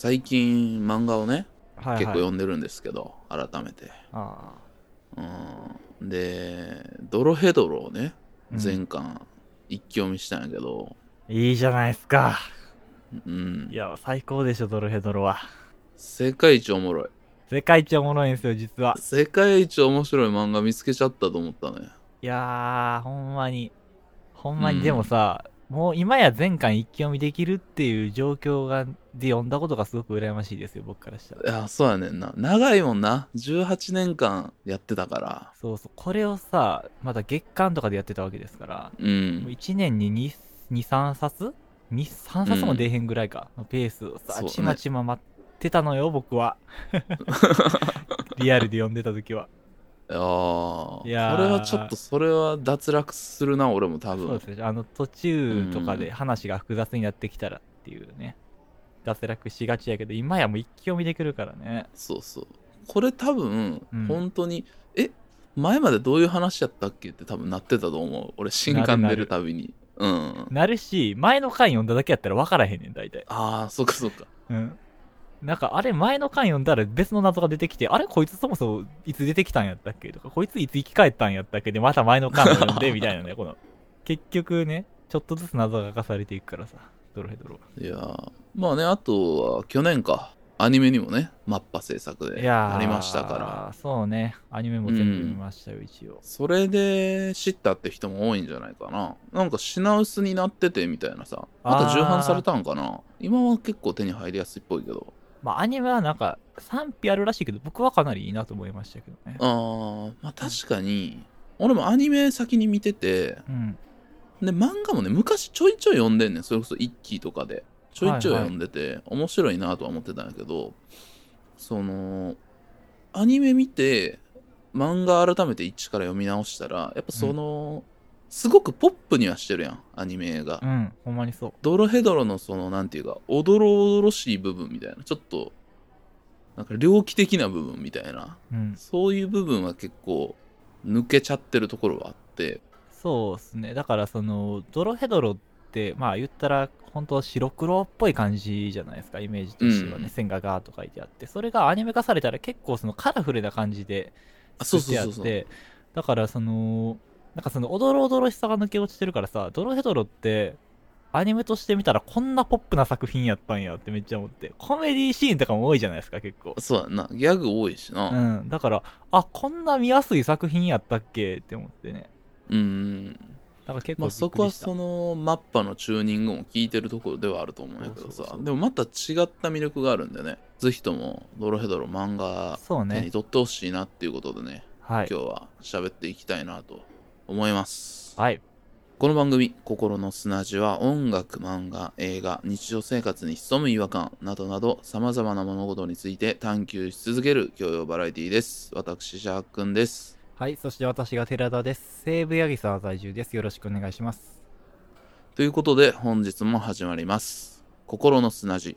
最近漫画をね、はい、はい、結構読んでるんですけど、改めて。あうん、で、ドロヘドロをね、うん。全巻一気読みしたんやけど、あいいじゃないですか。うん。い、や最高でしょドロヘドロは。世界一おもろい。世界一おもろいんですよ実は。世界一面白い漫画見つけちゃったと思ったね。いやーほんまに。ほんまに、うんでもさもう今や全巻一気読みできるっていう状況がで読んだことがすごく羨ましいですよ僕からしたらいや、そうやねんな。長いもんな。18年間やってたから。そうそうこれをさまだ月間とかでやってたわけですからう。もうん1年に23冊 ?3 冊も出えへんぐらいかのペースをさ、そうねちまちま待ってたのよ僕は リアルで読んでた時はいやーいやーこれはちょっとそれは脱落するな、俺も多そう分。ですねあの途中とかうんで話が複雑になってきたらっていうね脱落しがちやけど今やもう一気読みできるからねそうそう。これ多分、うん本当に、え、前までどういう話やったっけって多分なってたと思う。俺、新刊出るたびに。うん。なるし前の回読んだだけやったら分からへんねん大体ああ、そっかそっか。うんなんかあれ前の回読んだら別の謎が出てきてあれこいつそもそもいつ出てきたんやったっけとかこいついつ生き返ったんやったっけでまた前の回を読んで みたいなねこの結局ねちょっとずつ謎が明かされていくからさドロヘドロいやーまあね、あとは去年か。アニメにもね、マッパ制作でありましたから。そうねアニメも全部見ましたよ、一応それで知ったって人も多いんじゃないかな。なんか品薄になっててみたいなさ。また重版されたんかな。今は結構手に入りやすいっぽいけど。まあアニメはなんか賛否あるらしいけど僕はかなりいいなと思いましたけどねあー、まあ確かに。俺もアニメ先に見てて、うんで、漫画もね、昔ちょいちょい読んでんねん。それこそ一期とかで。ちょいちょい読んでて、面白いなとは思ってたんやけど、その、アニメ見て、漫画改めて一から読み直したら、やっぱその、すごくポップにはしてるやん、アニメが。うんほんまにそう。ドロヘドロのその、なんていうか、おどろおどろしい部分みたいな、ちょっと、なんか猟奇的な部分みたいな、うん。そういう部分は結構、抜けちゃってるところはあって、そうですね。だからそのドロヘドロってまあ言ったら本当白黒っぽい感じじゃないですかイメージとしてはね、うん。線がガーッと書いてあって。それがアニメ化されたら結構そのカラフルな感じで作ってあって。だからそのなんかそのおどろおどろしさが抜け落ちてるからさドロヘドロってアニメとして見たらこんなポップな作品やったんやってめっちゃ思って。コメディシーンとかも多いじゃないですか結構。そうやんな、ギャグ多いしな。うん。だからあこんな見やすい作品やったっけ？って思ってね。うん。だから結構まあ、そこはそのマッパのチューニングも効いてるところではあると思うんやけどさ。でもまた違った魅力があるんでね。ぜひともドロヘドロ漫画そうね。手に取ってほしいなっていうことでね。はい。今日は喋っていきたいなと思います。はい。この番組「心の砂地」は音楽漫画映画日常生活に潜む違和感などなどさまざまな物事について探求し続ける教養バラエティです。私シャークくんです。はい、そして私が寺田です。西武八木沢在住です。よろしくお願いします。ということで本日も始まります。心の砂地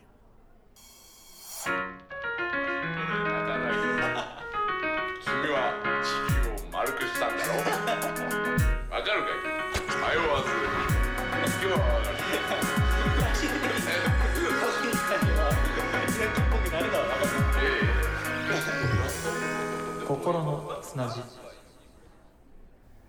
心の砂地。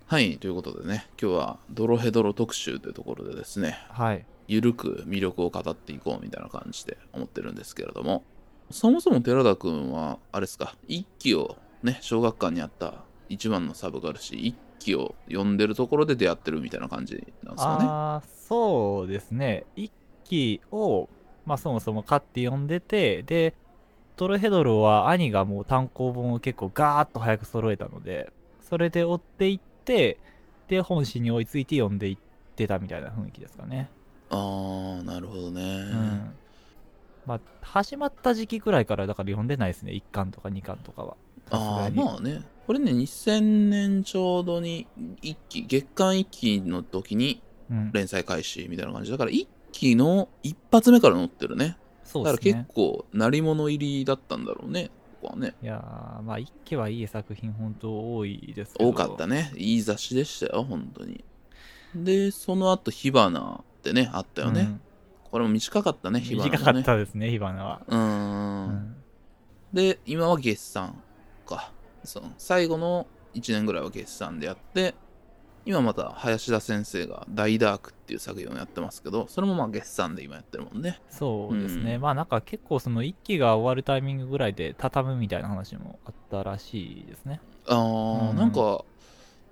はい、ということでね、今日はドロヘドロ特集というところでですね、はい。ゆるく魅力を語っていこうみたいな感じで思ってるんですけれども、そもそも寺田くんは、あれですか、一期をね、小学館にあった一番のサブがあるし、一期を読んでるところで出会ってるみたいな感じなんですかね。ああ、そうですね。一期を、まあそもそも買って読んでて、で、トロヘドロは兄がもう単行本を結構ガーッと早く揃えたので、それで追っていって、で、本誌に追いついて読んでいってたみたいな雰囲気ですかね。あー、なるほどね。うん。まあ、始まった時期くらいからだから読んでないですね。1巻とか2巻とかは。ああまあねこれね2000年ちょうどに一期月間一期の時にうん。連載開始みたいな感じだから一期の一発目から載ってるねそうですね。結。構鳴り物入りだったんだろうねここはね。いやー、まあ、一期はいい作品、本当多いですけど。多かったね。いい雑誌でしたよ本当に。でその後火花ってねあったよね、これも短かったね火花、ね、短かったですね火花は。うーん。うん。で今は月産か。その最後の1年ぐらいは月産でやって今また林田先生が「大ダーク」っていう作品をやってますけどそれもまあ月産で今やってるもんね。そうですね、うん。まあなんか結構その1期が終わるタイミングぐらいで畳むみたいな話もあったらしいですね。あー、うん。なんか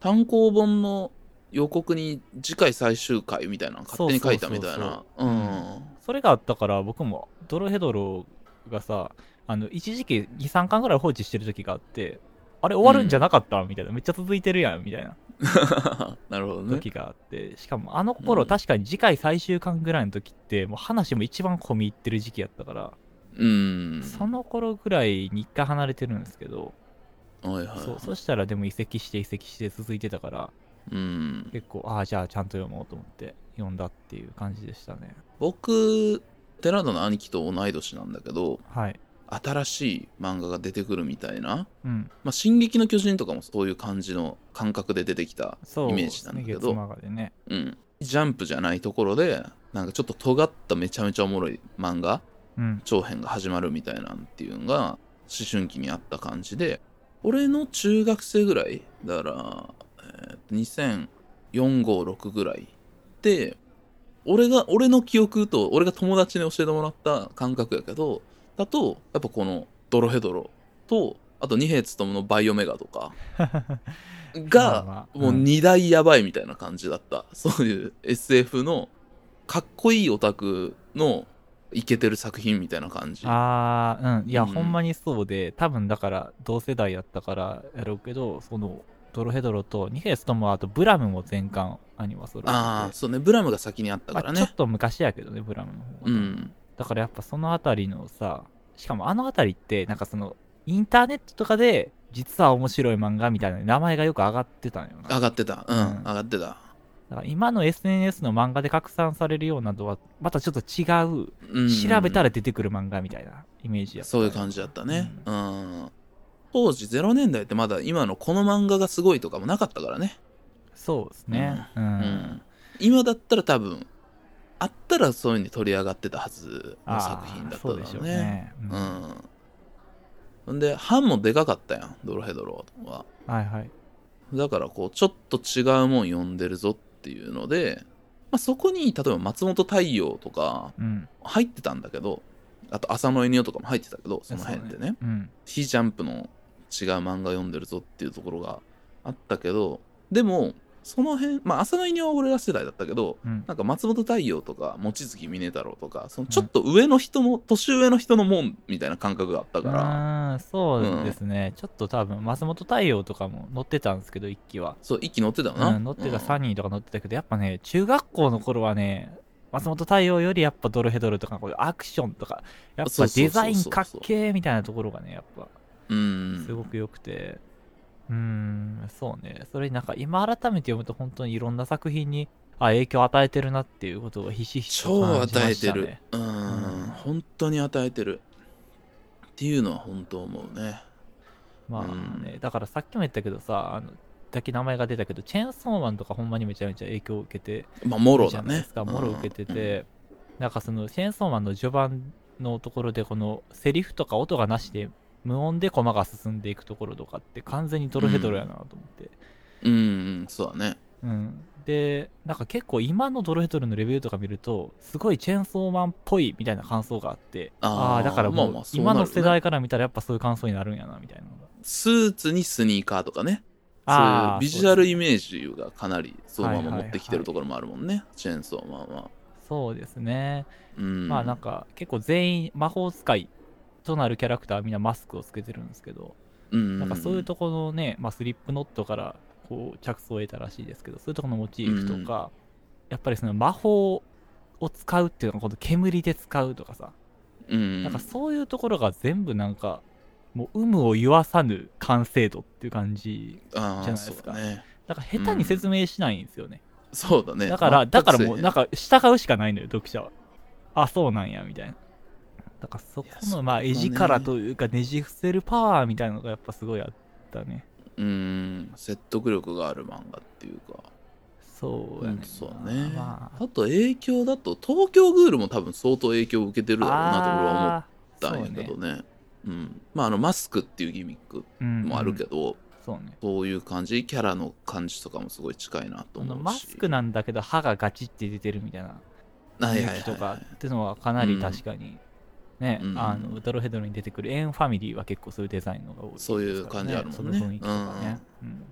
単行本の予告に次回最終回みたいなの勝手に書いたみたいな。そうん。それがあったから僕もドロヘドロがさあの一時期23巻ぐらい放置してる時があってあれ終わるんじゃなかった、みたいな。めっちゃ続いてるやんみたいな なるほどね。時があって、しかもあの頃、うん。確かに次回最終巻ぐらいの時ってもう話も一番込み入ってる時期やったから、うん。その頃ぐらいに一回離れてるんですけど、はいはいそうそしたらでも移籍して移籍して続いてたからうん。結構ああじゃあちゃんと読もうと思って読んだっていう感じでしたね。僕寺田の兄貴と同い年なんだけどはい新しい漫画が出てくるみたいなうん。まあ、進撃の巨人とかもそういう感じの感覚で出てきたイメージなんだけど月マガでね。うん、ジャンプじゃないところでなんかちょっと尖っためちゃめちゃおもろい漫画うん。長編が始まるみたいなんていうのが思春期にあった感じで俺の中学生ぐらいだから、えー、200456ぐらいで俺が俺の記憶と俺が友達に教えてもらった感覚やけどだとやっぱこのドロヘドロとあと二兵勉のバイオメガとか まあがまあ。もう二大やばいみたいな感じだった、そういう SF のかっこいいオタクのイケてる作品みたいな感じ。ああうん。いや、うん。ほんまにそうで多分だから同世代やったからやろうけどそのドロヘドロとニヘスともあとブラムも全巻アニはそれああそうね。ブラムが先にあったからまあ、ちょねっと昔やけどねブラムの方が、うんだからやっぱそのあたりのさしかもあのあたりってなんかそのインターネットとかで実は面白い漫画みたいな名前がよく上がってたんよな。上がってた。うん、うん。上がってた。だから今の SNS の漫画で拡散されるようなのはまたちょっと違ううん。調べたら出てくる漫画みたいなイメージやったそういう感じだったね。うん、当時0年代ってまだ今のこの漫画がすごいとかもなかったからね。そうですね。うん、うん。今だったら多分あったらそういうのに取り上がってたはずの作品だっただろうね。うね、うん。うんで版もでかかったやん。ドロヘドロは。はいはい。だからこうちょっと違うもん読んでるぞっていうので、まあ、そこに例えば松本太陽とかうん。入ってたんだけどあと浅野犬とかも入ってたけどその辺でね。うん非ジャンプの違う漫画読んでるぞっていうところがあったけどでもその辺まあ浅野犬は俺ら世代だったけどうん。なんか松本太陽とか望月峰太郎とかそのちょっと上の人の、年上の人のもんみたいな感覚があったから、うんそうですね、ちょっと多分松本太陽とかも乗ってたんですけど一期は。そう一気乗ってたよな、うん、乗ってたサうん。ニーとか乗ってたけど、やっぱね、中学校の頃はね、松本太陽よりやっぱドルヘドルとか、こういうアクションとか、やっぱデザインかっけーみたいなところがね、やっぱうん。すごく良くて、うーん、そうね、それになんか今改めて読むと本当にいろんな作品にあ影響を与えてるなっていうことがひしひしと超感じま与えてる、したね。うんうん本当に与えてる。っていうのは本当思うね。まあうん。ね、だからさっきも言ったけどさ、あの、だけ名前が出たけど、チェーンソーマンとかほんまにめちゃめちゃ影響を受けて、まあもろじゃだねないですか、もろ受けてて、なんかその、チェーンソーマンの序盤のところで、この、セリフとか音がなしで、無音でコマが進んでいくところとかって完全にドロヘドロやなと思って。うん、うん、そうだねうん。で、なんか結構今のドロヘドロのレビューとか見ると、すごいチェーンソーマンっぽいみたいな感想があって、あーあだからもう今の世代から見たらやっぱそういう感想になるんやな、みたいな。スーツにスニーカーとかねそういうビジュアルイメージがかなりそのままはいはいはい持ってきてるところもあるもんね、チェーンソーマンはそうですね。うんまあなんか結構全員魔法使いとなるキャラクターはみんなマスクをつけてるんですけど、うんなんかそういうところのね、まあ、スリップノットからこう着想を得たらしいですけど、そういうところのモチーフとか、やっぱりその魔法を使うっていうのが、この煙で使うとかさ、うんなんかそういうところが全部なんか、もう有無を言わさぬ完成度っていう感じ。じゃないですかねだから下手に説明しないんですよね。そうだねだから、だからもう、なんかか従うしかないのよ、読者は。あ、そうなんや、みたいな。だからそこの、まあ、絵力というか、ねじ伏せるパワーみたいなのがやっぱすごいあったね。うん。説得力がある漫画っていうか。そうやね。そうね、まああ。と影響だと東京グールも多分相当影響を受けてるだろうなと俺は思ったんやけどね。うん、まああのマスクっていうギミックもあるけど、ど、そうね。そういう感じキャラの感じとかもすごい近いなと思うし。マスクなんだけど歯がガチって出てるみたいな。はいはいはい雰囲気とかっていうのはかなり確かに、ね、うんあのドロヘドロに出てくるエンファミリーは結構そういうデザインのが多いですから、そういう感じあるもんね。その雰囲気とかね、うん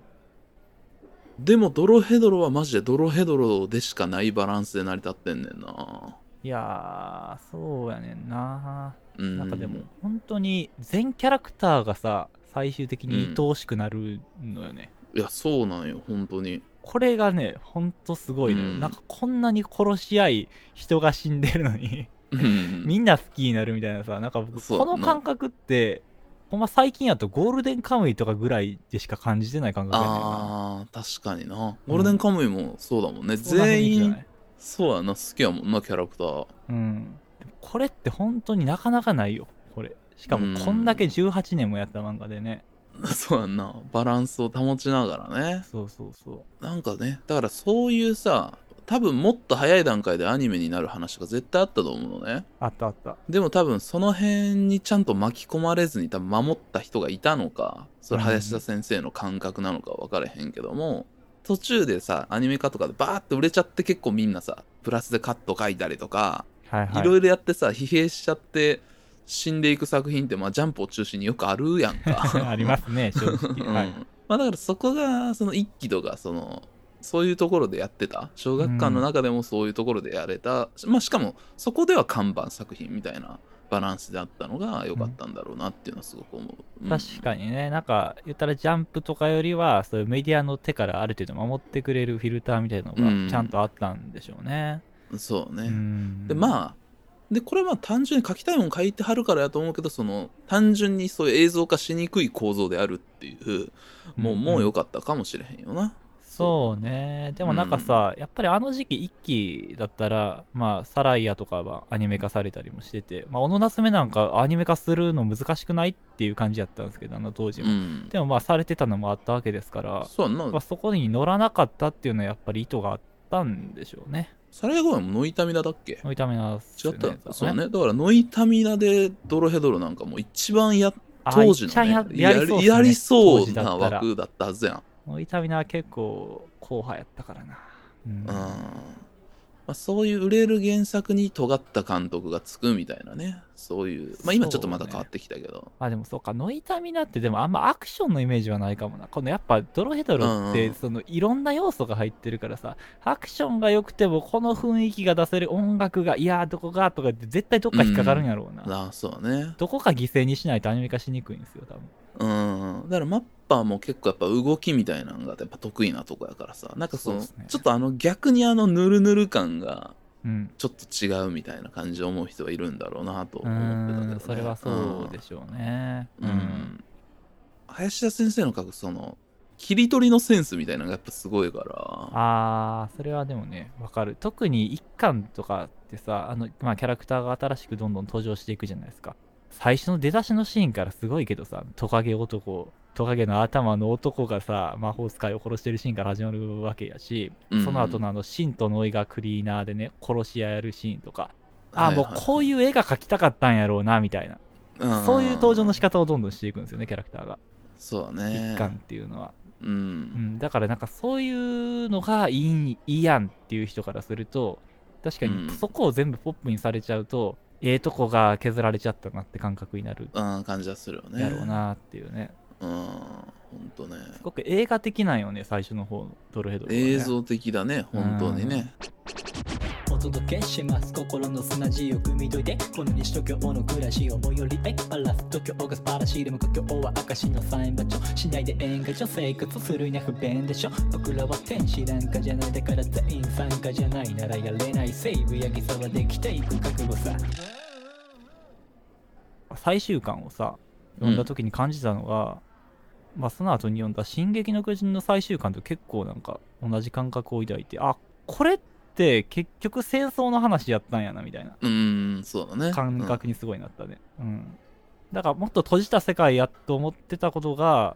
でもドロヘドロはマジでドロヘドロでしかないバランスで成り立ってんねんな。いやーそうやねんな。うん。なんかでも本当に全キャラクターがさ最終的に愛おしくなるのよね、いやそうなんよ本当に。これがねほんとすごいね、うん。なんかこんなに殺し合い人が死んでるのに。うんみんな好きになるみたいなさなんか僕この感覚ってほんま最近やとゴールデンカムイとかぐらいでしか感じてない感覚やねあー確かにな。ゴールデンカムイもそうだもんね、そん全員そうやな好きやもんなキャラクター。うん。これって本当になかなかないよ。これ。しかもこんだけ18年もやった漫画でね、そうやんな。バランスを保ちながらね。そうそうそう。なんかねだからそういうさ多分もっと早い段階でアニメになる話が絶対あったと思うのね。あったあった。でも多分その辺にちゃんと巻き込まれずに多分守った人がいたのかそれ林田先生の感覚なのか分からへんけども、途中でさアニメ化とかでバーって売れちゃって結構みんなさプラスでカット書いたりとか、はいはい。いろいろやってさ疲弊しちゃって死んでいく作品ってまあジャンプを中心によくあるやんか。ありますね正直、うん。はい。まあだからそこがその一期とかそのそういうところでやってた？小学館の中でもそういうところでやれた、まあしかもそこでは看板作品みたいなバランスであったのが良かったんだろうなっていうのはすごく思う、うん。確かにね。なんか言ったらジャンプとかよりはそういうメディアの手からある程度守ってくれるフィルターみたいなのうん。がちゃんとあったんでしょうね、そうね、うん。でまあでこれは単純に書きたいもん書いてはるからやと思うけどその単純にそういう映像化しにくい構造であるっていうもう、もう良かったかもしれへんよなそうね。でもなんかさ、やっぱりあの時期一期だったらまあサライヤとかはアニメ化されたりもしててまあ小野夏目なんかアニメ化するの難しくないっていう感じやったんですけどあの当時も、うん。でもまあされてたのもあったわけですからそまあそこに乗らなかったっていうのはやっぱり意図があったんでしょうね。サライヤゴヤもノイタミナだっけ？ノイタミナ違ったそうね。だからノイタミナでドロヘドロなんかもう一番やあ当時の、ね、ややりそうなったら。枠だったはずやんノイタミナは結構硬派やったからな。うん。うんまあ、そういう売れる原作に尖った監督がつくみたいなね。そういう。まあ今ちょっとまだ変わってきたけど、あでもそうか。ノイタミナってでもあんまアクションのイメージはないかもな。このやっぱドロヘドロっうんうん。てそのいろんな要素が入ってるからさアクションが良くてもこの雰囲気が出せる音楽がいやーどこがとかって絶対どっか引っかかるんやろうな、ああそうね。どこか犠牲にしないとアニメ化しにくいんですよ多分。うん。だからマッパーも結構やっぱ動きみたいなのがやっぱ得意なとこやからさ。なんかそのね。ちょっとあの逆にあのヌルヌル感がうん。ちょっと違うみたいな感じで思う人がいるんだろうなとう思ってたけど、ね、それはそうでしょうね。うん、うん。林田先生の書くその切り取りのセンスみたいなのがやっぱすごいから。あーそれはでもねわかる。特に一巻とかってさあの、まあ、キャラクターが新しくどんどん登場していくじゃないですか。最初の出だしのシーンからすごいけどさトカゲ男トカゲの頭の男がさ魔法使いを殺してるシーンから始まるわけやし、うんその後のあのシンとノイがクリーナーでね殺し合えるシーンとか。あーもうこういいう絵が描きたかったんやろうなみたいな、うん。そういう登場の仕方をどんどんしていくんですよねキャラクターが。そうだね。一巻っていうのは。ううんん、だからなんかそういうのがいいいいやんっていう人からすると確かうん。にそこを全部ポップにされちゃうと、ええとこが削られちゃったなって感覚になるうん感じはするよね。やろうなっていうねうんほんとね。すごく映画的なんよね最初の方のドルヘドね。映像的だね本当にね。お届けします。心の砂地を汲み解いてこの西東京の暮らしを最寄りへバラす東京が素晴らしいでも故郷は証のサイン場所しないで演歌所生活するには不便でしょ。僕らは天使なんかじゃないだから全員参加じゃないならやれない。西武八木沢できていく覚悟さ。最終巻をさ読んだ時に感じたのが、まあその後に読んだ「進撃の巨人」の最終巻と結構なんか同じ感覚を抱いてあこれって結局戦争の話やったんやなみたいなうんそうだね。感覚にすごいなったね。うん。だからもっと閉じた世界やと思ってたことが、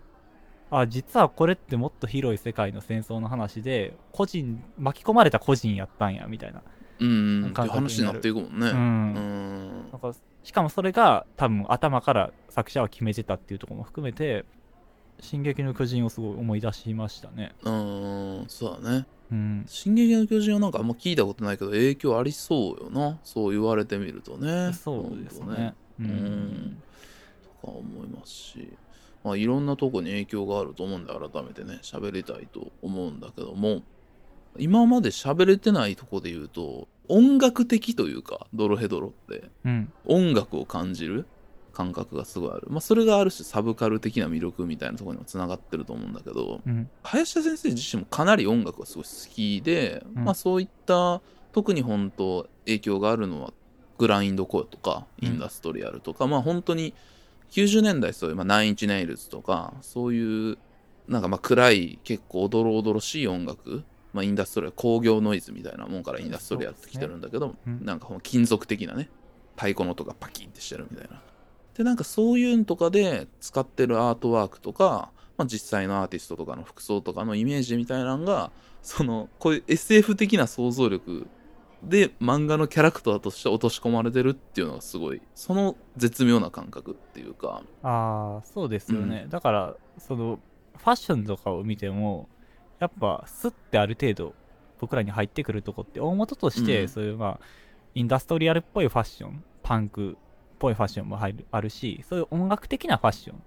あ実はこれってもっと広い世界の戦争の話で個人巻き込まれた個人やったんやみたいなうん感覚になる。話になっていくもんね。うん。うん。なんかしかもそれが多分頭から作者は決めてたっていうところも含めて「進撃の巨人」をすごい思い出しましたね。うんそうだね。うん「進撃の巨人」はなんかあんま聞いたことないけど影響ありそうよな。そう言われてみるとね。そうですほんとね。ううんん。とか思いますし。まあいろんなとこに影響があると思うんで改めてね。喋りたいと思うんだけども。今まで喋れてないとこで言うと音楽的というかドロヘドロって。うん。音楽を感じる感覚がすごいある。まあそれがある種サブカル的な魅力みたいなところにもつながってると思うんだけどうん。林田先生自身もかなり音楽がすごい好きで、うん。まあそういった特に本当影響があるのはグラインドコアとかうん。インダストリアルとか、まあ本当に90年代そういう、まあ、ナインチネイルズとかそういうなんかまあ暗い結構おどろおどろしい音楽まあインダストリアル工業ノイズみたいなもんからインダストリアルってきてるんだけど、うん。なんか金属的なね太鼓の音がパキンってしてるみたいなでなんかそういうのとかで使ってるアートワークとか、まあ、実際のアーティストとかの服装とかのイメージみたいなのがそのこういう SF 的な想像力で漫画のキャラクターとして落とし込まれてるっていうのがすごいその絶妙な感覚っていうか。ああそうですよね、だからそのファッションとかを見てもやっぱスッてある程度僕らに入ってくるとこって大元として、うん。そういうまあインダストリアルっぽいファッションパンクっぽいファッションも入るあるしそういう音楽的なファッション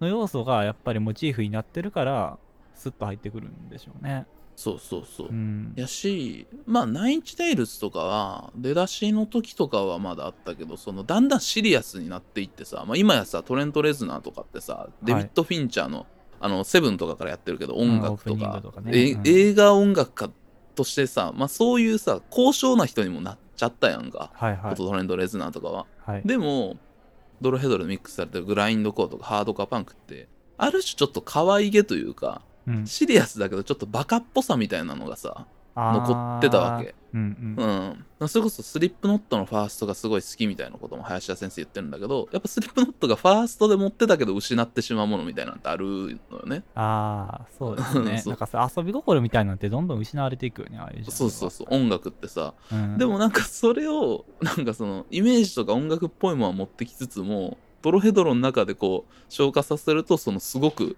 の要素がやっぱりモチーフになってるからスッと入ってくるんでしょうね。そうそうそう、うん。やしまあナインチネイルズとかは出だしの時とかはまだあったけどそのだんだんシリアスになっていってさ、まあ、今やさトレント・レズナーとかってさデビッド・フィンチャーの、あのセブンとかからやってるけど音楽とか,、ね。えうん。映画音楽家としてさ、まあ、そういうさ高尚な人にもなっちゃったやんか、はいはい。トレント・レズナーとかは。はい。でもドロヘドロでミックスされてるグラインドコアとかハードコアパンクってある種ちょっと可愛げというかうん。シリアスだけどちょっとバカっぽさみたいなのがさ残ってたわけ。うんうん。うん、それこそスリップノットのファーストがすごい好きみたいなことも林田先生言ってるんだけどやっぱスリップノットがファーストで持ってたけど失ってしまうものみたいなんてあるのよね。ああそうですね。なんかさ遊び心みたいなんてどんどん失われていくよねああいうそうそうそう。音楽ってさ、うん。でもなんかそれをなんかそのイメージとか音楽っぽいものは持ってきつつもドロヘドロの中でこう消化させるとそのすごく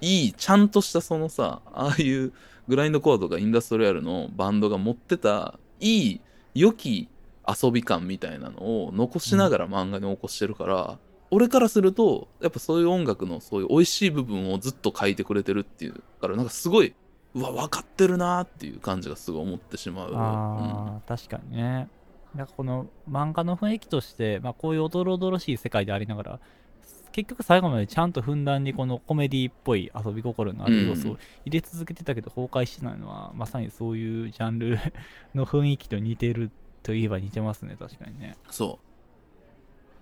いいちゃんとしたそのさああいうグラインドコアとかインダストリアルのバンドが持ってたいい良き遊び感みたいなのを残しながら漫画に起こしてるから、俺からするとやっぱそういう音楽のそういう美味しい部分をずっと書いてくれてるっていうからなんかすごいうわ分かってるなーっていう感じがすごい思ってしまう。うんああ、確かにね。なんかこの漫画の雰囲気として、まあ、こういうおどろおどろしい世界でありながら、結局最後までちゃんとふんだんにこのコメディっぽい遊び心のある要素を入れ続けてたけど崩壊してないのは、まさにそういうジャンルの雰囲気と似てるといえば似てますね、確かにね。そ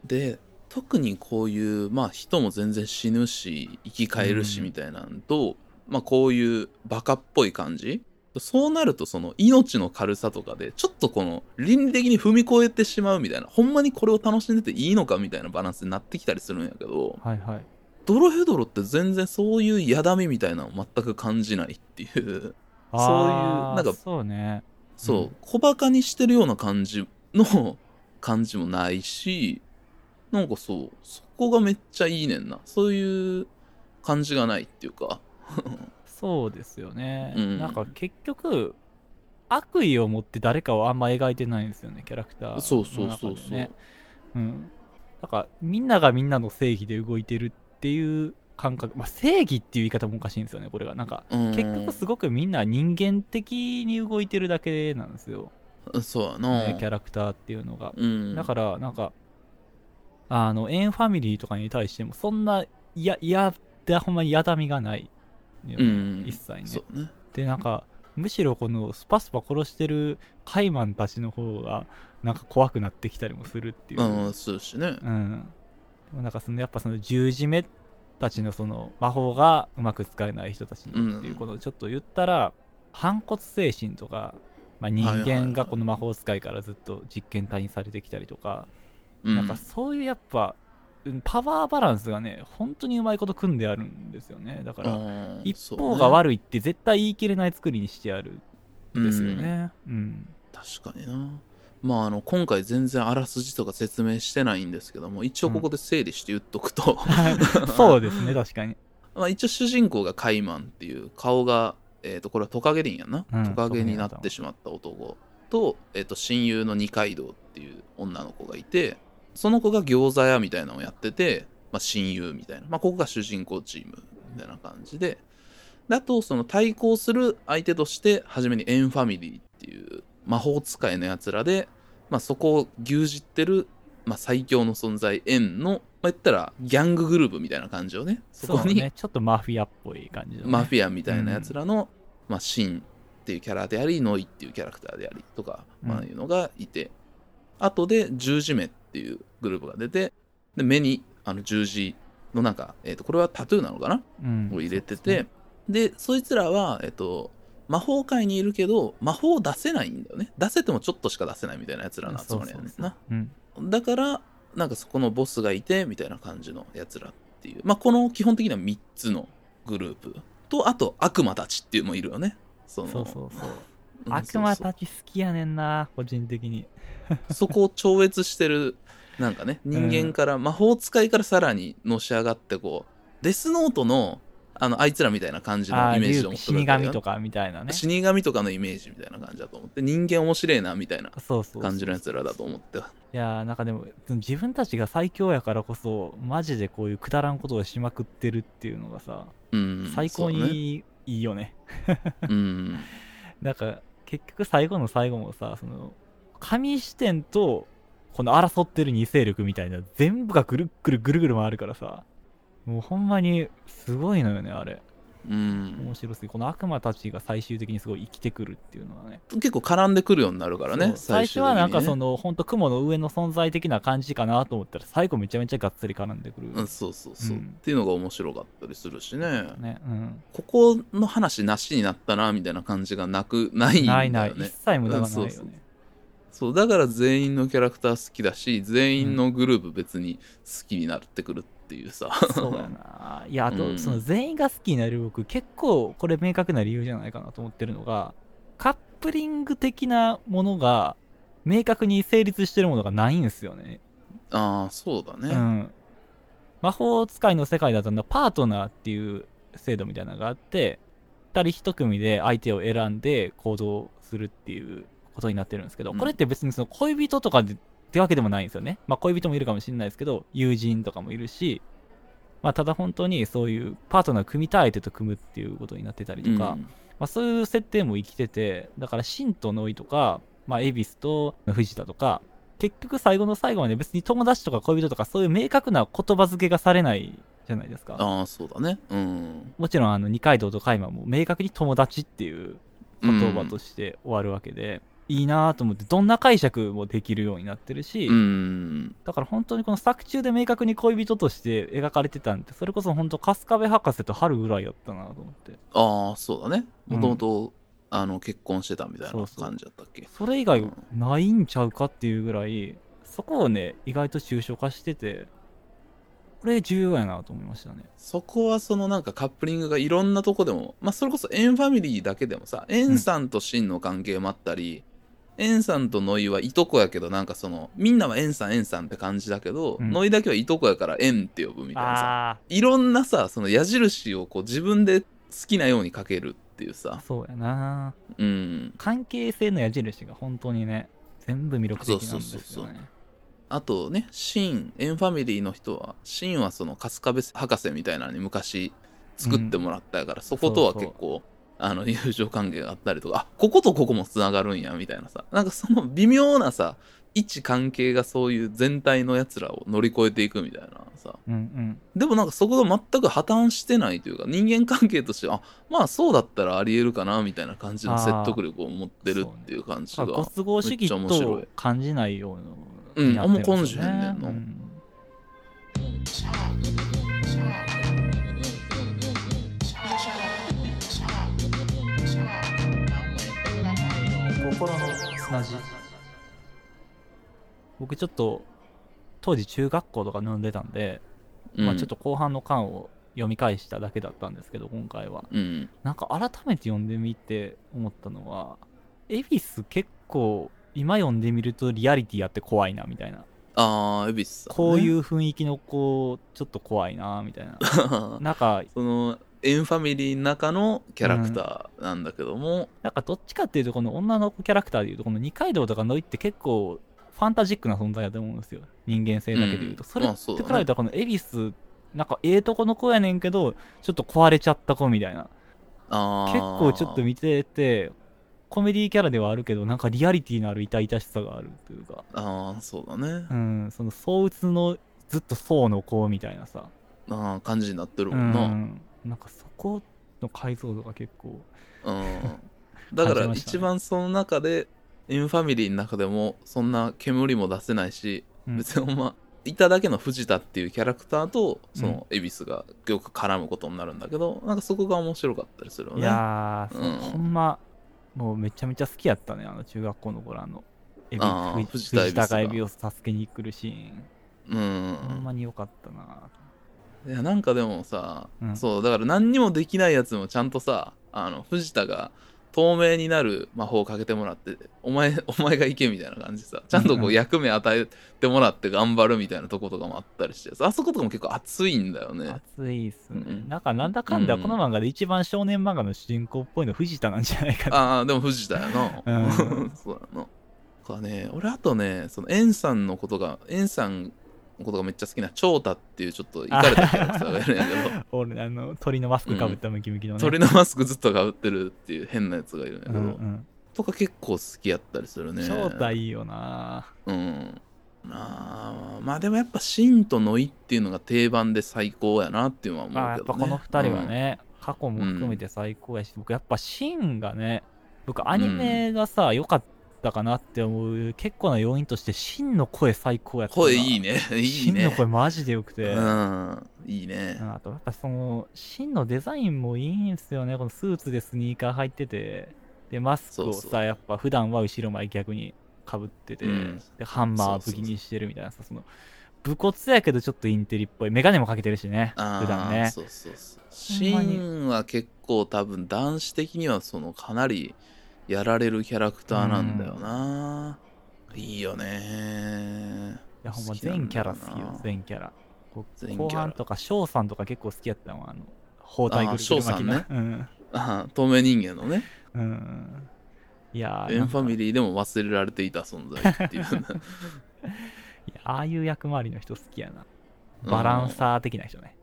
う。で、特にこういう、まあ人も全然死ぬし、生き返るしうんみたいなんと、まあこういうバカっぽい感じ。そうなるとその命の軽さとかで、ちょっとこの倫理的に踏み越えてしまうみたいな、ほんまにこれを楽しんでていいのかみたいなバランスになってきたりするんやけど、はいはい。ドロヘドロって全然そういうやだみみたいなのを全く感じないっていう、あーなんかそうね。そう、うん小バカにしてるような感じの感じもないし、なんかそう、そこがめっちゃいいねんな。そういう感じがないっていうか。そうですよね。うんなんか結局、悪意を持って誰かをあんま描いてないんですよね、キャラクターね。そうそうそうそうね。うん。だから、みんながみんなの正義で動いてるっていう感覚。まあ、正義っていう言い方もおかしいんですよね、これが。なんか、うん結局すごくみんな人間的に動いてるだけなんですよ。そうやな。ねキャラクターっていうのが。うん。だから、なんか、あの、エンファミリーとかに対しても、そんな、いや、いやだ、ほんまにやだみがない。うん。一切ね。ね。でなんかむしろこのスパスパ殺してるカイマンたちの方がなんか怖くなってきたりもするっていう、うん、そうしね。うん。でもなんかそのやっぱその十字目たちのその魔法がうまく使えない人たちにっていうことをちょっと言ったら、反骨精神とか、まあ、人間がこの魔法使いからずっと実験体にされてきたりとか、うん、なんかそういうやっぱうんパワーバランスがね本当にうまいこと組んであるんですよね。だからうん一方が悪いって絶対言い切れない作りにしてあるんですよね。うん、確かにな。まああの今回全然あらすじとか説明してないんですけども一応ここで整理して言っとくと、そうですね確かに。まあ一応主人公がカイマンっていう顔が、えー、とこれはトカゲリンやな、うん。トカゲになってしまった男と,、えー、と親友の二階堂っていう女の子がいてその子が餃子屋みたいなのをやってて、まあ、親友みたいな、まあ、ここが主人公チームみたいな感じで。であとその対抗する相手として初めにエンファミリーっていう魔法使いのやつらで、まあ、そこを牛耳ってる、まあ、最強の存在エンの、まあ、言ったらギャンググループみたいな感じをね。そこにね。ちょっとマフィアっぽい感じの、ね、マフィアみたいなやつらの、まあ、シンっていうキャラでありノイっていうキャラクターでありとか、まあ、うんいうのがいて、後で十字目っていうグループが出てで目にあの十字のなんか、えー、とこれはタトゥーなのかな、うん。を入れててでそいつらは、えっと魔法界にいるけど魔法を出せないんだよね。出せてもちょっとしか出せないみたいなやつらの集まりやねんな。うん。だからなんかそこのボスがいてみたいな感じのやつらっていう。まあこの基本的には3つのグループとあと悪魔たちっていうのもいるよね。そのそうそうそう。うん悪魔たち好きやねんな個人的に。そこを超越してるなんかね人間から、魔法使いからさらにのし上がってこうデスノートのあのあいつらみたいな感じのイメージで思って死神とかみたいなね。死神とかのイメージみたいな感じだと思って人間面白いなみたいな感じのやつらだと思って。いやーなんかでも自分たちが最強やからこそマジでこういうくだらんことをしまくってるっていうのがさうん最高にいいよね。うん。なんか結局最後の最後もさその神視点とこの争ってる2勢力みたいな全部がぐるっぐるぐるぐる回るからさもうほんまにすごいのよねあれ。うん。面白すぎこの悪魔たちが最終的にすごい生きてくるっていうのはね。結構絡んでくるようになるからね最初はなんかそののほんと雲の上の存在的な感じかなと思ったら最後めちゃめちゃがっつり絡んでくる、うん、そうそうそう、うん。っていうのが面白かったりするしね。ねうん、ここの話なしになったなみたいな感じがなくないんだよね。ないない。一切無駄がないよね、うんそう。だから全員のキャラクター好きだし全員のグループ別に好きになってくるっていうさ、そうやな。いや、あと、うんその全員が好きになる僕、結構これ明確な理由じゃないかなと思ってるのが、カップリング的なものが、明確に成立してるものがないんですよね。ああそうだね、うん。魔法使いの世界だとな、パートナーっていう制度みたいなのがあって、二人一組で相手を選んで行動するっていうことになってるんですけど、うんこれって別にその恋人とかでってわけでもないんですよね。まあ恋人もいるかもしれないですけど、友人とかもいるし、まあただ本当にそういうパートナー組みたい相手と組むっていうことになってたりとか、うんまあそういう設定も生きてて、だからシンとノイとか、まあ恵比寿と藤田とか、結局最後の最後まで別に友達とか恋人とかそういう明確な言葉付けがされないじゃないですか。ああそうだねうんもちろんあの二階堂と海馬も明確に友達っていう言葉として終わるわけで、いいなぁと思ってどんな解釈もできるようになってるし、うん。だから本当にこの作中で明確に恋人として描かれてたんってそれこそ本当春日部博士と春ぐらいやったなと思って。ああそうだね。うん。もともとあの結婚してたみたいな感じだったっけ？それ以外ないんちゃうかっていうぐらいそこをね意外と抽象化しててこれ重要やなと思いましたね。そこはそのなんかカップリングがいろんなとこでもまあそれこそエンファミリーだけでもさエンさんとシンの関係もあったり、エンさんとノイはいとこやけどなんかそのみんなはエンさんエンさんって感じだけど、うん。ノイだけはいとこやからエンって呼ぶみたいなさ。あいろんなさその矢印をこう自分で好きなようにかけるっていうあさ。そうやな。うん。関係性の矢印が本当にね全部魅力的なんですそうそうそう。よねあとねシンエンファミリーの人はシンはその春日部博士みたいなのに昔作ってもらったやから、そことはそう。そう結構あの友情関係があったりとかあこことここもつながるんやみたいなさ。なんかその微妙なさ位置関係がそういう全体のやつらを乗り越えていくみたいなさ。うんうん。でもなんかそこが全く破綻してないというか人間関係としてあまあそうだったらありえるかなみたいな感じの説得力を持ってるっていう感じがまあご都合主義と感じないようなってるんあんま感じへんねんな。うん心の砂地。僕ちょっと当時中学校とか飲んでたんで、まあ、ちょっと後半の巻を読み返しただけだったんですけど今回は。うん。なんか改めて読んでみて思ったのは恵比寿結構今読んでみるとリアリティあって怖いなみたいな。ああ恵比寿こういう雰囲気の子ちょっと怖いなみたいな。なんかそのエンファミリーの中のキャラクターなんだけども、なんかどっちかっていうとこの女の子キャラクターでいうとこの二階堂とかノイって結構ファンタジックな存在だと思うんですよ。人間性だけでいうと、うんそれって比べたらこの恵比寿なんかええとこの子やねんけどちょっと壊れちゃった子みたいな。結構ちょっと見ててコメディキャラではあるけどなんかリアリティのある痛々しさがあるというか。ああそうだね。う、んその相鬱のずっと層の子みたいなさ。ああ感じになってるうもんな、んなんかそこの解像度が結構うん。だから一番その中でエンファミリーの中でもそんな煙も出せないし、うん。別にまあいただけの藤田っていうキャラクターとその恵比寿がよく絡むことになるんだけど、なんかそこが面白かったりするよいねやー、そううん。ほんまもうめちゃめちゃ好きやったねあの中学校の頃あの藤田恵比寿が藤田が。エビを助けに来るシーン、ほん。うんまに良かったないやなんかでもさ、うん。そうだから何にもできないやつもちゃんとさあの藤田が透明になる魔法をかけてもらってお前 お前が行けみたいな感じでさちゃんとこうんううん。役目与えてもらって頑張るみたいなとことかもあったりしてさあそことかも結構熱いんだよね。熱いっすね、うんなんかなんだかんだうん。この漫画で一番少年漫画の主人公っぽいの藤田なんじゃないかなああでも藤田やな、うん。そうやな。かね俺あとねそのエンさんのことがエンさんのことがめっちゃ好きな長太っていうちょっとれたキャラクターがいるんやけど俺 あの鳥のマスクかぶったムキムキのね、鳥のマスクずっとかぶってるっていう変なやつがいるんやけど、うんうんとか結構好きやったりするね。正体いいよな。うん。あーまあでもやっぱシンとノイっていうのが定番で最高やなっていうのは思うけど、ね、まあやっぱこの二人はね、過去も含めて最高やし、僕やっぱシンがね僕アニメがさ良、かったかなって思う結構な要因としてシンの声最高やったな。声いいね。いいね。声マジでよくて、うん。いいね。あとやっぱそのシンのデザインもいいんすよね。このスーツでスニーカー入ってて。でマスクをさやっぱ普段は後ろ前逆にかぶってて、うん。でハンマー武器にしてるみたいなさその武骨やけどちょっとインテリっぽい。メガネもかけてるしね。あ普段ね。そうそうそう。シほんまに。ンは結構多分男子的にはそのかなりやられるキャラクターなんだよな、いいよね。いやほんま全キャラ好きよ全キャラ。後半とか翔さんとか結構好きやったわあの包帯ぐるぐる翔さんね。巻きのうん。あ透明人間のね。うん。いやーエンファミリーでも忘れられていた存在っていうね ああいう役回りの人好きやな。バランサー的な人ね。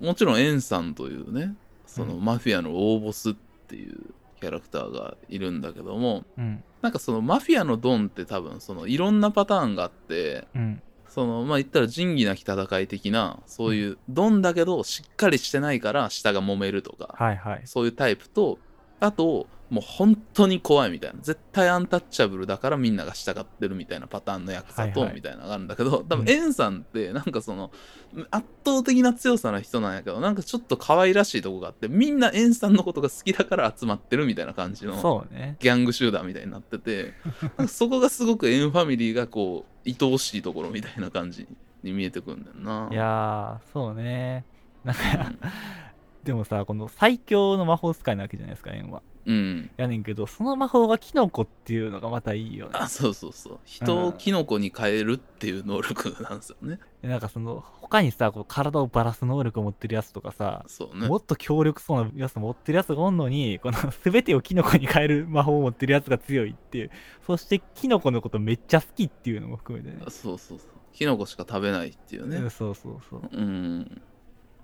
もちろんエンさんというねそのうマフィアの大ボスっていうキャラクターがいるんだけどもうん。なんかそのマフィアのドンって多分そのいろんなパターンがあってうん。そのまあ言ったら仁義なき戦い的なそういうドンだけどしっかりしてないから下が揉めるとかはいはい。そういうタイプとあともう本当に怖いみたいな。絶対アンタッチャブルだからみんなが従ってるみたいなパターンのヤクザとはいはい。みたいなのがあるんだけど、多うん。分エンさんってなんかその圧倒的な強さの人なんやけどなんかちょっと可愛らしいとこがあってみんなエンさんのことが好きだから集まってるみたいな感じのそうね。ギャング集団みたいになってて なんかそこがすごくエンファミリーがこう愛おしいところみたいな感じに見えてくるんだよな。いやーそうね。なんかうんでもさこの最強の魔法使いなわけじゃないですかエンは。うん。やねんけどその魔法がキノコっていうのがまたいいよね。あそうそうそう。人をキノコに変えるっていう能力なんですよね。でなんかその他にさこう体をバラす能力を持ってるやつとかさそうね。もっと強力そうなやつ持ってるやつがおんのにこの全てをキノコに変える魔法を持ってるやつが強いっていう。そしてキノコのことめっちゃ好きっていうのも含めてね。そうそうそう。キノコしか食べないっていううんねそうそうそう。うん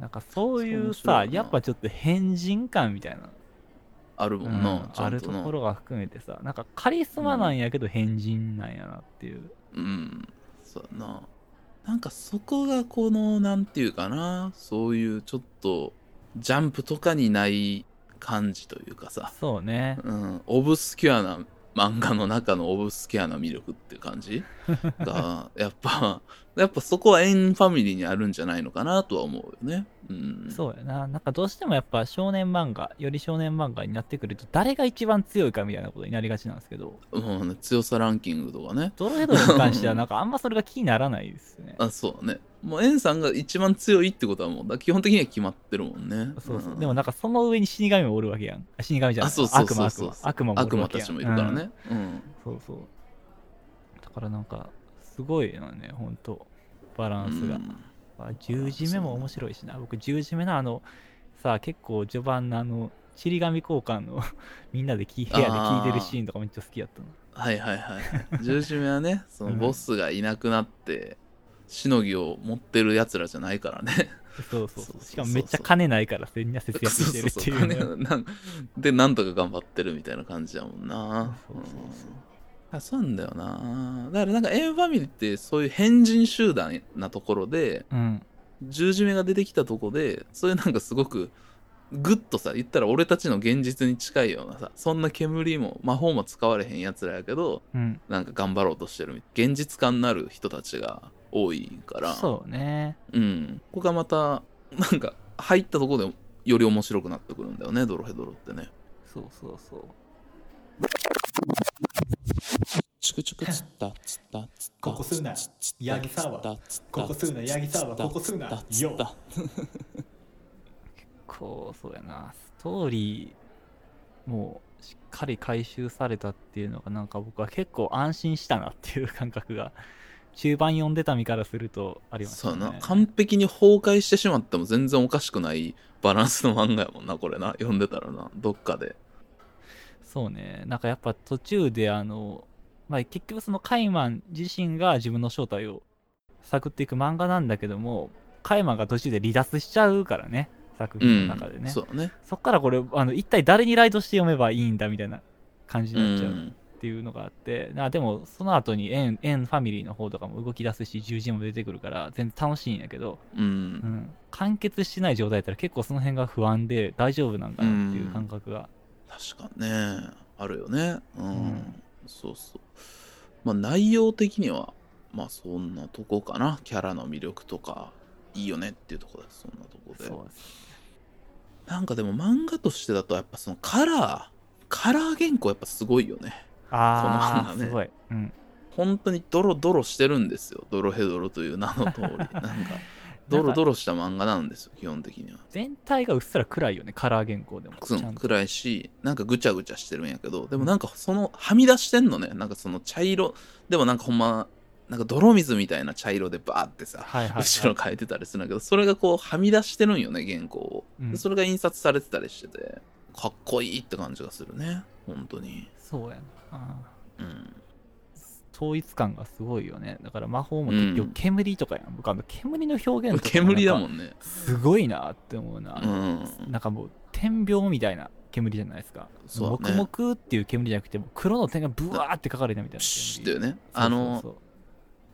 なんかそういうさやっぱちょっと変人感みたいな。あるもうんんな、ちゃあるんところが含めてさなんかカリスマなんやけど変人なんやなっていう、うん。そうやな。なんかそこがこのなんていうかな。そういうちょっとジャンプとかにない感じというかさ、そうね。うん、オブスキュアな漫画の中のオブスキュアな魅力っていう感じ？がやっぱやっぱそこはエンファミリーにあるんじゃないのかなとは思うよね。うん。そうやな。なんかどうしてもやっぱ少年漫画、より少年漫画になってくると、誰が一番強いかみたいなことになりがちなんですけど、もうね、強さランキングとかね。ドロヘドロに関しては なんかあんまそれが気にならないですね。あ、そうだね。もうエンさんが一番強いってことはもう、だ基本的には決まってるもんね。そうそう。んでもなんかその上に死神もおるわけやん。あ死神じゃないあ、そうそう悪魔悪そうそう魔。悪魔もお悪魔るわけやん。たちもいるからうんね。うん。そうそう。だからなんか、すごいのね、ほんと。バランスが。うんあ十字目も面白いしな。僕、十字目のあの、さあ、結構序盤のあの、ちり紙交換の みんなでき部屋で聞いてるシーンとかめっちゃ好きやったの。はいはいはい。十字目はね、そのうんボスがいなくなって、しのぎを持ってる奴らじゃないからね。そうそうそう。しかもめっちゃ金ないから、みんな節約してるっていうね。そうそうそうで、なんとか頑張ってるみたいな感じやもんな。そうそうそううんあそうなんだよな。だからなんかエンファミリーってそういう変人集団なところで、うん。十字目が出てきたとこで、そういうなんかすごく、グッとさ、言ったら俺たちの現実に近いようなさ、そんな煙も魔法も使われへんやつらやけど、うん。なんか頑張ろうとしてる現実感のある人たちが多いから、そうね。うん。ここがまた、なんか入ったところでより面白くなってくるんだよね、ドロヘドロってね。そうそうそう。チクチクつったつったつったここすんな。ヤギサワここすんな。ヤギサワここすんな。よ。こう、そうやな。ストーリーもしっかり回収されたっていうのが、なんか僕は結構安心したなっていう感覚が、中盤読んでた身からするとありましたね。そうやな。完璧に崩壊してしまっても全然おかしくないバランスの漫画やもんなこれな。読んでたらな。どっかで。そうね。なんかやっぱ途中であの、まあ結局そのカイマン自身が自分の正体を探っていく漫画なんだけども、カイマンが途中で離脱しちゃうからね、作う品のん中でね。そうだね。そっからこれ、あの、一体誰にライドして読めばいいんだみたいな感じうになっちゃうん。っていうのがあって、なでもその後にエン、エンファミリーの方とかも動き出すし、獣人も出てくるから、全然楽しいんやけど、ううん。ん、完結してない状態だったら結構その辺が不安で大丈夫なんかなっていう感覚が。確かにね。あるよね。うん、うんそうそう。まあ内容的にはまあそんなとこかな。キャラの魅力とかいいよねっていうとこですそんなとこで。そうです。なんかでも漫画としてだとやっぱそのカラーカラー原稿やっぱすごいよね。ああ、ね。すごい。うん。本当にドロドロしてるんですよ。ドロヘドロという名の通り。なんかドロドロした漫画なんですよ基本的には。全体がうっすら暗いよね、カラー原稿でも。暗いしなんかぐちゃぐちゃしてるんやけどでもなんかそのはみ出してんのね。なんかその茶色でもなんかほんまなんか泥水みたいな茶色でバーってさはいはい、はい。後ろ書いてたりするんだけどそれがこうはみ出してるんよね原稿を、うん。でそれが印刷されてたりしててかっこいいって感じがするね本当に。そうやな。うん統一感がすごいよね。だから魔法も結局煙とかやん。僕あの煙の表現とか煙だもん。んね。すごいなって思うな。うん。なんかもう天描みたいな煙じゃないですか。黙々っていう煙じゃなくて、もう黒の点がブワーって書かれたみたいなプシュ煙。っていうねそうそ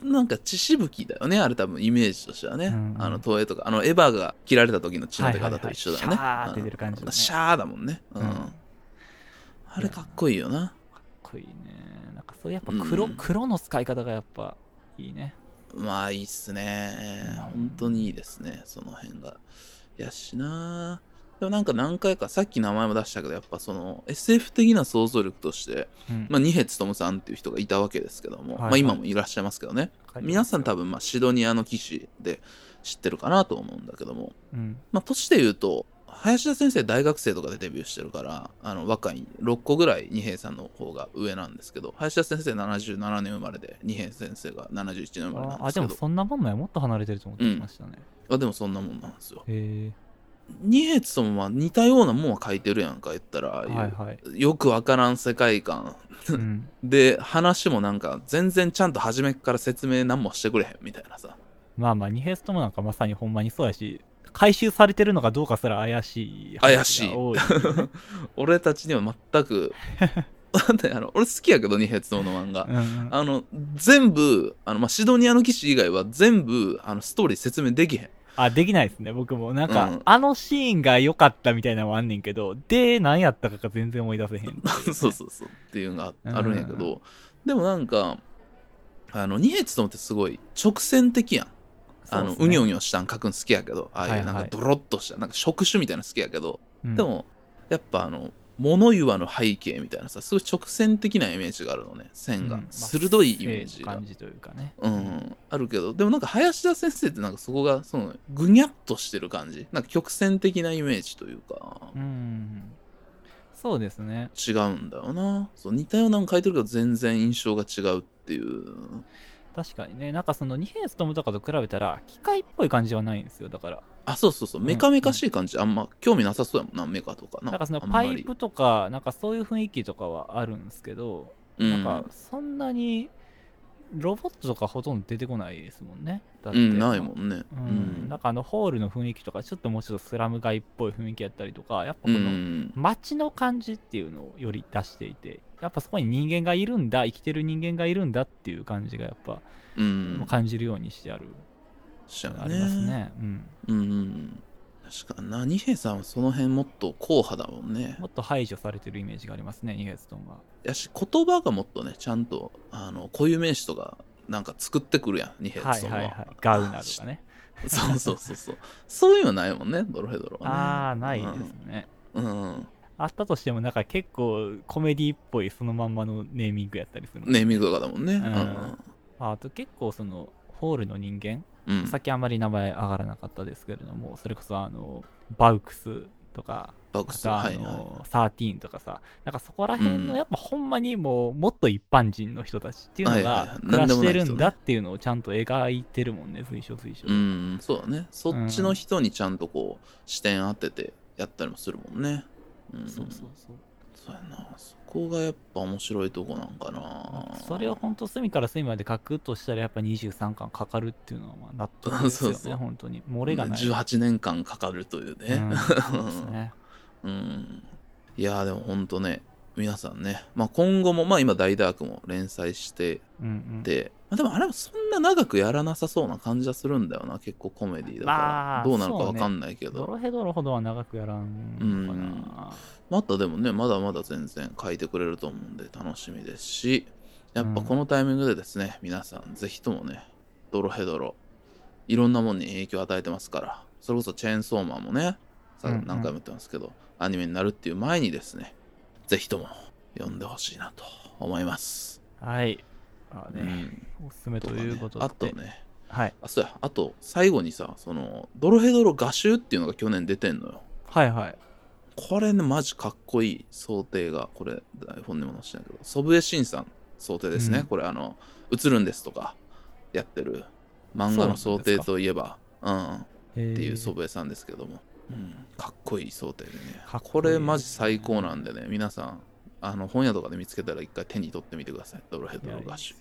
う。なんか血しぶきだよね。あれ多分イメージとしてはね、うんうん。あの東映とか。あのエヴァが切られた時の血の出方と一緒だよね、はいはいはいシャーって出る感じだね。シャーだもんね、うん。うん。あれかっこいいよな。かっこいいね。そやっぱ黒、うん。黒の使い方がやっぱいいね。まあいいっすね。うん。本当にいいですね。その辺が。やしな。でもなんか何回かさっき名前も出したけどやっぱその SF 的な想像力として、うん。まあ、二ヘツトムさんっていう人がいたわけですけども、はいはい。まあ、今もいらっしゃいますけどね、皆さん多分まあシドニアの騎士で知ってるかなと思うんだけども。うん。まあ、年で言うと、林田先生大学生とかでデビューしてるから、あの、若い、6個ぐらい二平さんの方が上なんですけど、林田先生77年生まれで、二平先生が71年生まれなんああ、ですけど、でもそんなもんなんや。もっと離れてると思ってましたね。あでもそんなもんなんですよ。へ二平ともまあ似たようなもんは書いてるやんか、言ったら、はいはい。よくわからん世界観。うん。で、話もなんか、全然ちゃんと初めっから説明何もしてくれへんみたいなさ。まあまあ、ニヘストもなんかまさにほんまにそうやし、回収されてるのかどうかすら怪しい怪しい。俺たちには全く、あの、俺好きやけど、二平ともの漫画。うんうんあの、全部、あの、まあ、シドニアの騎士以外は全部、あの、ストーリー説明できへん。あ、できないですね、僕も。なんか、うんあのシーンが良かったみたいなのもあんねんけど、で、何やったかが全然思い出せへん。そうそうそう。っていうのがうんあるんやけど、でもなんか、あの二平勉ってすごい直線的やんあのう,、ねにょうにょしたん書くん好きやけどああいうなんはい。はいかドロッとしたなんか触手みたいなの好きやけど、うん。でもやっぱあの物言わぬ背景みたいなさすごい直線的なイメージがあるのね線が、うん。まあ鋭いイメージが、感じというかね。うん、あるけどでもなんか林田先生ってなんかそこがそのぐにゃっとしてる感じ。なんか曲線的なイメージというか。うん。そうですね。違うんだよな。そう似たようなの書いてるけど全然印象が違うっていう確かにね。なんかその二平勉とかと比べたら機械っぽい感じはないんですよだから。あそうそうそう。うん。メカメカしい感じ。あんま興味なさそうやもんなメカとか。ななんかそのパイプとかなんかそういう雰囲気とかはあるんですけど、うん。なんかそんなにロボットとかほとんど出てこないですもんね。だって。うんないもんね。うん、なんかあのホールの雰囲気とかちょっともうちょっとスラム街っぽい雰囲気やったりとかやっぱこうのん。街の感じっていうのをより出していてやっぱそこに人間がいるんだ生きてる人間がいるんだっていう感じがやっぱうん。感じるようにしてある、しゃありますね、うん、うんうん確かにな。二平さんはその辺もっと硬派だもんね。もっと排除されてるイメージがありますねニヘストンは。やし言葉がもっとねちゃんとあの固有名詞とかなんか作ってくるやん二平さんは,、はいはいはい。ガウナとかね。そうそうそうそう。そういうのないもんねドロヘドロはね。ああないですね、うん。あったとしてもなんか結構コメディっぽいそのまんまのネーミングやったりするの。ネーミングとかだもんね。ん。あと結構そのホールの人間さっきあんまり名前上がらなかったですけれどもそれこそあのバウクスとかバックスあとあはいはい。の、13とかさなんかそこら辺うん。のやっぱほんまにもうもっと一般人の人たちっていうのがはい暮らしてるんだっていうのをちゃんと描いてるもんね随所随所。うんそうだね。そっちの人にちゃんとこう視点当ててやったりもするもんね。うん。そうそうそう。そうやなそこがやっぱ面白いとこなんかな。それを本当隅から隅まで書くとしたらやっぱ23巻かかるっていうのはまあ納得ですよね そうそう本当に。漏れがない。18年間かかるというね、うん そうですね。うん。いやーでもほんとね皆さんね、まあ、今後もまあ今大ダークも連載してうんうんでもあれもそんな長くやらなさそうな感じはするんだよな結構コメディだから、まあどうなるかわかんないけど、ドロヘドロほどは長くやらんのかな、またでもねまだまだ全然書いてくれると思うんで楽しみですし。やっぱこのタイミングでですね、皆さんぜひともねドロヘドロいろんなもんに影響を与えてますから。それこそチェーンソーマンもねさうんうん。何回も言ってますけど、アニメになるっていう前にですねぜひとも読んでほしいなと思います、はい。まあね、うん。おすすめということで。あとね。はい。あそうや。あと最後にさそのドロヘドロ画集っていうのが去年出てんのよ。はいはい。これねマジかっこいい想定がこれ台本にも載せてないけど。祖父江慎さん想定ですね、うん。これあの「映るんです」とかやってる。漫画の想定といえば。うんっっていう祖父江さんですけども、うん、かっこいい想定でね。かっこいいこれマジ最高なんでね。皆さんあの本屋とかで見つけたら一回手に取ってみてください。ドロヘドロ画集。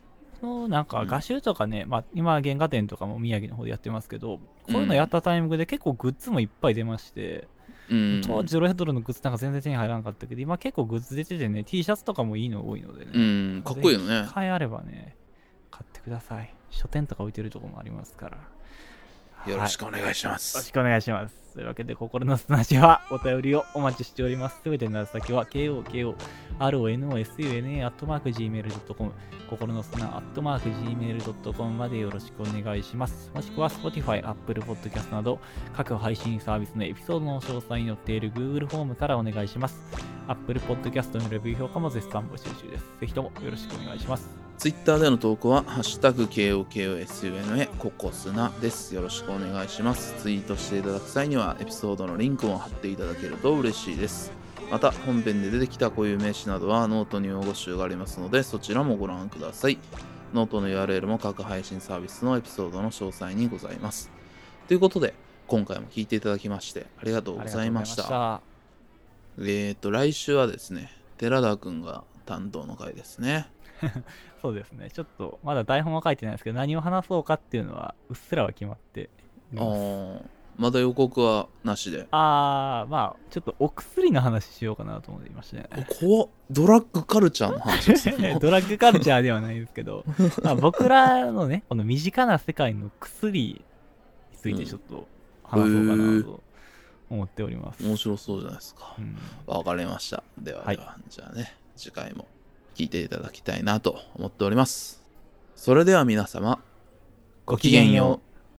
なんかうん画集とかね、まあ、今原画展とかも宮城の方でやってますけどこういうのやったタイミングで結構グッズもいっぱい出まして、うん。当時ドロヘドロのグッズなんか全然手に入らなかったけど今結構グッズ出ててね T シャツとかもいいの多いのでね、うんかっこいいよね。買いあればね買ってください。書店とか置いてるとこもありますから。よろしく、くお願いしまよろすしくお願いしますというわけで心の砂地はお便りをお待ちしております。すべての宛先は KOKORONOSUNA.gmail.com 心の砂 .gmail.com までよろしくお願いします。もしくは Spotify、Apple Podcast など各配信サービスのエピソードの詳細に載っている Google フォームからお願いします。Apple Podcast のレビュー評価も絶賛募集中です。ぜひともよろしくお願いします。ツイッターでの投稿は、ハッシュタグ KOKOSUNA ココスナです。よろしくお願いします。ツイートしていただく際には、エピソードのリンクも貼っていただけると嬉しいです。また、本編で出てきた固有名詞などは、ノートに用語集がありますので、そちらもご覧ください。ノートの URL も各配信サービスのエピソードの詳細にございます。ということで、今回も聞いていただきまして、ありがとうございました。えーと、来週はですね、寺田くんが担当の回ですね。そうですね。ちょっとまだ台本は書いてないですけど何を話そうかっていうのはうっすらは決まっていあます。ー。まだ予告はなしで。あーまあちょっとお薬の話しようかなと思っていまして。ね怖っ。ドラッグカルチャーの話ですねドラッグカルチャーではないですけど、まあ、僕らのね、この身近な世界の薬についてちょっと話そうかなと思っております。面白そうじゃないですか。う。ん。わかりました。でははい。では、じゃあね、次回も聞いていただきたいなと思っております。それでは皆様ごきげんよう